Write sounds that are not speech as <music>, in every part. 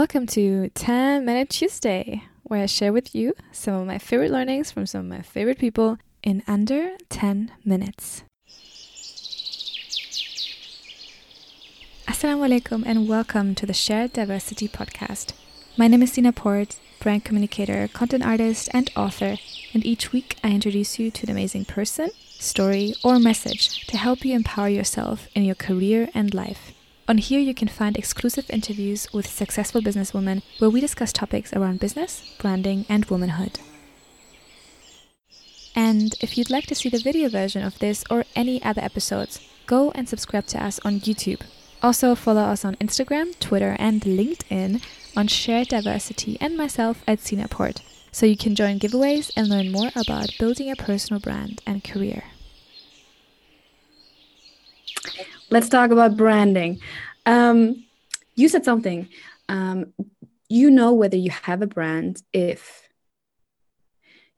Welcome to 10 Minute Tuesday, where I share with you some of my favorite learnings from some of my favorite people in under 10 minutes. Assalamu alaikum and welcome to the Shared Diversity podcast. My name is Sina Port, brand communicator, content artist, and author, and each week I introduce you to an amazing person, story, or message to help you empower yourself in your career and life. On here, you can find exclusive interviews with successful businesswomen where we discuss topics around business, branding, and womanhood. And if you'd like to see the video version of this or any other episodes, go and subscribe to us on YouTube. Also, follow us on Instagram, Twitter, and LinkedIn on Shared Diversity and myself at Sinaport, so you can join giveaways and learn more about building a personal brand and career. Let's talk about branding. Um, you said something. Um, you know whether you have a brand if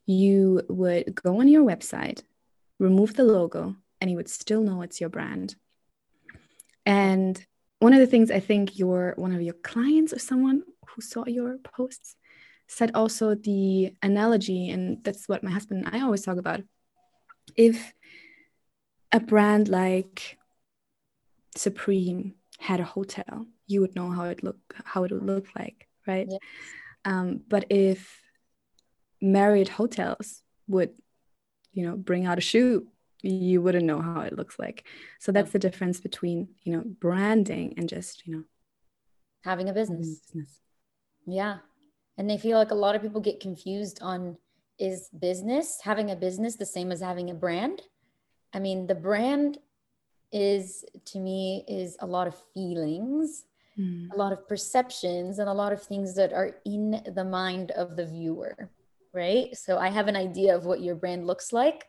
you would go on your website, remove the logo, and you would still know it's your brand. And one of the things I think your one of your clients or someone who saw your posts said also the analogy, and that's what my husband and I always talk about. If a brand like Supreme had a hotel, you would know how it look how it would look like, right? Yes. Um, but if Marriott hotels would, you know, bring out a shoe, you wouldn't know how it looks like. So that's the difference between you know branding and just you know having a business. business. Yeah, and I feel like a lot of people get confused on is business having a business the same as having a brand. I mean, the brand is to me is a lot of feelings mm. a lot of perceptions and a lot of things that are in the mind of the viewer right so i have an idea of what your brand looks like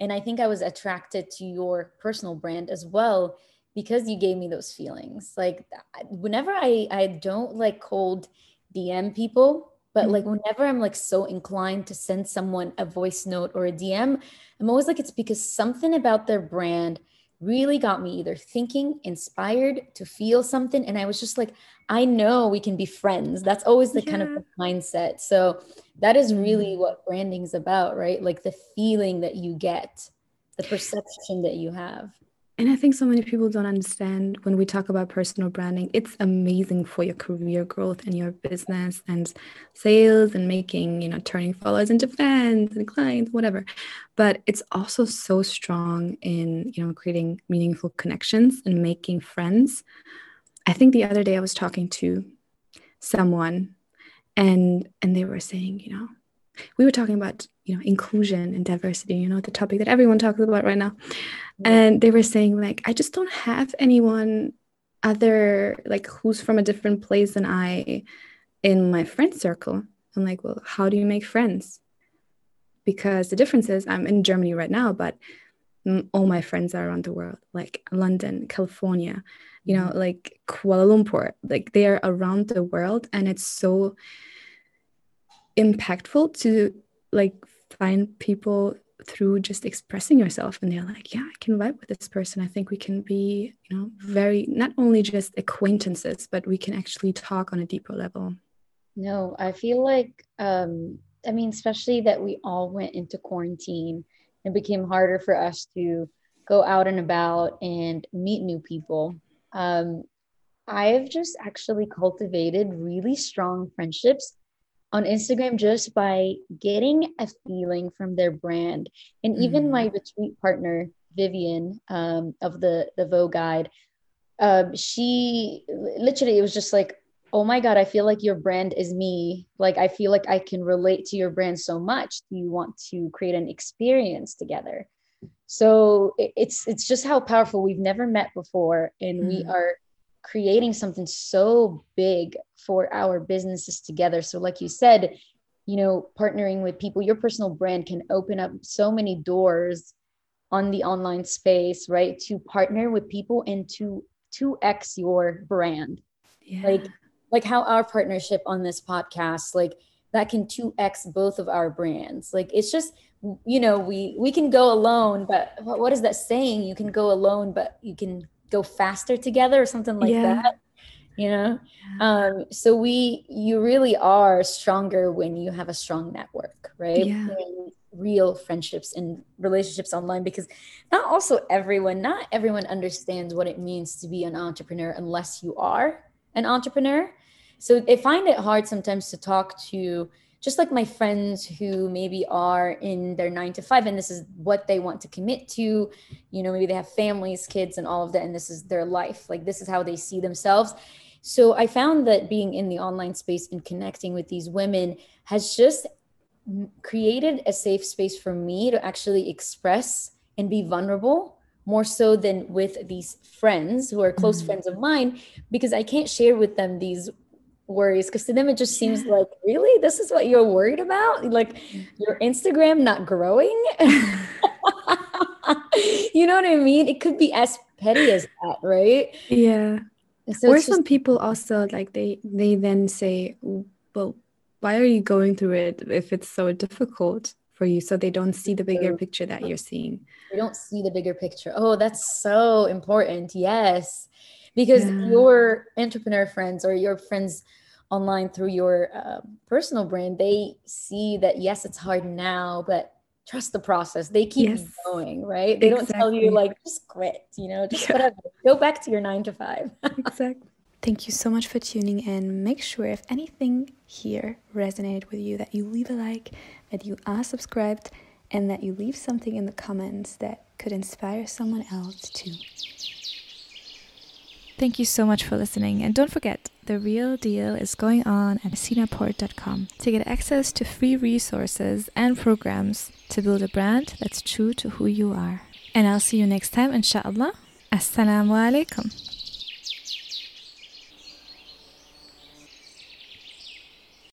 and i think i was attracted to your personal brand as well because you gave me those feelings like whenever i i don't like cold dm people but like mm-hmm. whenever i'm like so inclined to send someone a voice note or a dm i'm always like it's because something about their brand really got me either thinking, inspired to feel something. And I was just like, I know we can be friends. That's always the yeah. kind of mindset. So that is really mm-hmm. what branding is about, right? Like the feeling that you get, the perception that you have. And I think so many people don't understand when we talk about personal branding, it's amazing for your career growth and your business and sales and making, you know, turning followers into fans and clients, whatever. But it's also so strong in, you know, creating meaningful connections and making friends. I think the other day I was talking to someone and and they were saying, you know, we were talking about you know inclusion and diversity you know the topic that everyone talks about right now. And they were saying like i just don't have anyone other like who's from a different place than i in my friend circle. I'm like well how do you make friends? Because the difference is i'm in germany right now but all my friends are around the world like london california you know mm-hmm. like kuala lumpur like they are around the world and it's so impactful to like find people through just expressing yourself and they're like yeah i can vibe with this person. I think we can be you know very not only just acquaintances but we can actually talk on a deeper level. No i feel like um i mean especially that we all went into quarantine it became harder for us to go out and about and meet new people. Um i've just actually cultivated really strong friendships on Instagram just by getting a feeling from their brand. And mm-hmm. even my retreat partner, Vivian, um, of the, the Vogue Guide, uh, she literally, it was just like, oh my God, I feel like your brand is me. Like, I feel like I can relate to your brand so much. Do you want to create an experience together? So it's it's just how powerful we've never met before, and mm-hmm. we are creating something so big for our businesses together. So, like you said, you know, partnering with people, your personal brand can open up so many doors on the online space, right? To partner with people and to 2x your brand. Yeah. Like like how our partnership on this podcast, like that can 2x both of our brands. Like it's just you know, we we can go alone, but what is that saying? You can go alone, but you can go faster together or something like yeah. that you know um so we you really are stronger when you have a strong network right Yeah. Real friendships and relationships online because not also everyone not everyone understands what it means to be an entrepreneur unless you are an entrepreneur so i find it hard sometimes to talk to just like my friends who maybe are in their nine to five and this is what they want to commit to you know maybe they have families kids and all of that and this is their life like this is how they see themselves so i found that being in the online space and connecting with these women has just created a safe space for me to actually express and be vulnerable more so than with these friends who are close Mhm. friends of mine because i can't share with them these worries because to them it just seems like really? This is what you're worried about? Like mm-hmm. your instagram not growing? <laughs> You know what i mean? It could be as petty as that right? Yeah. so or some just, people also like they they then say, well, why are you going through it if it's so difficult for you? So they don't see the bigger picture that you're seeing. they don't see the bigger picture. Oh that's so important. Yes because Yeah. your entrepreneur friends or your friends online through your uh, personal brand they see that yes it's hard now but trust the process they keep Yes. going right they don't tell you like just quit you know just Yeah. whatever go back to your nine to five Exactly. Thank you so much for tuning in. Make sure if anything here resonated with you that you leave a like, that you are subscribed, and that you leave something in the comments that could inspire someone else too. Thank you so much for listening. And don't forget, the real deal is going on at sinaport.com to get access to free resources and programs to build a brand that's true to who you are. And I'll see you next time, inshallah. Assalamu alaikum.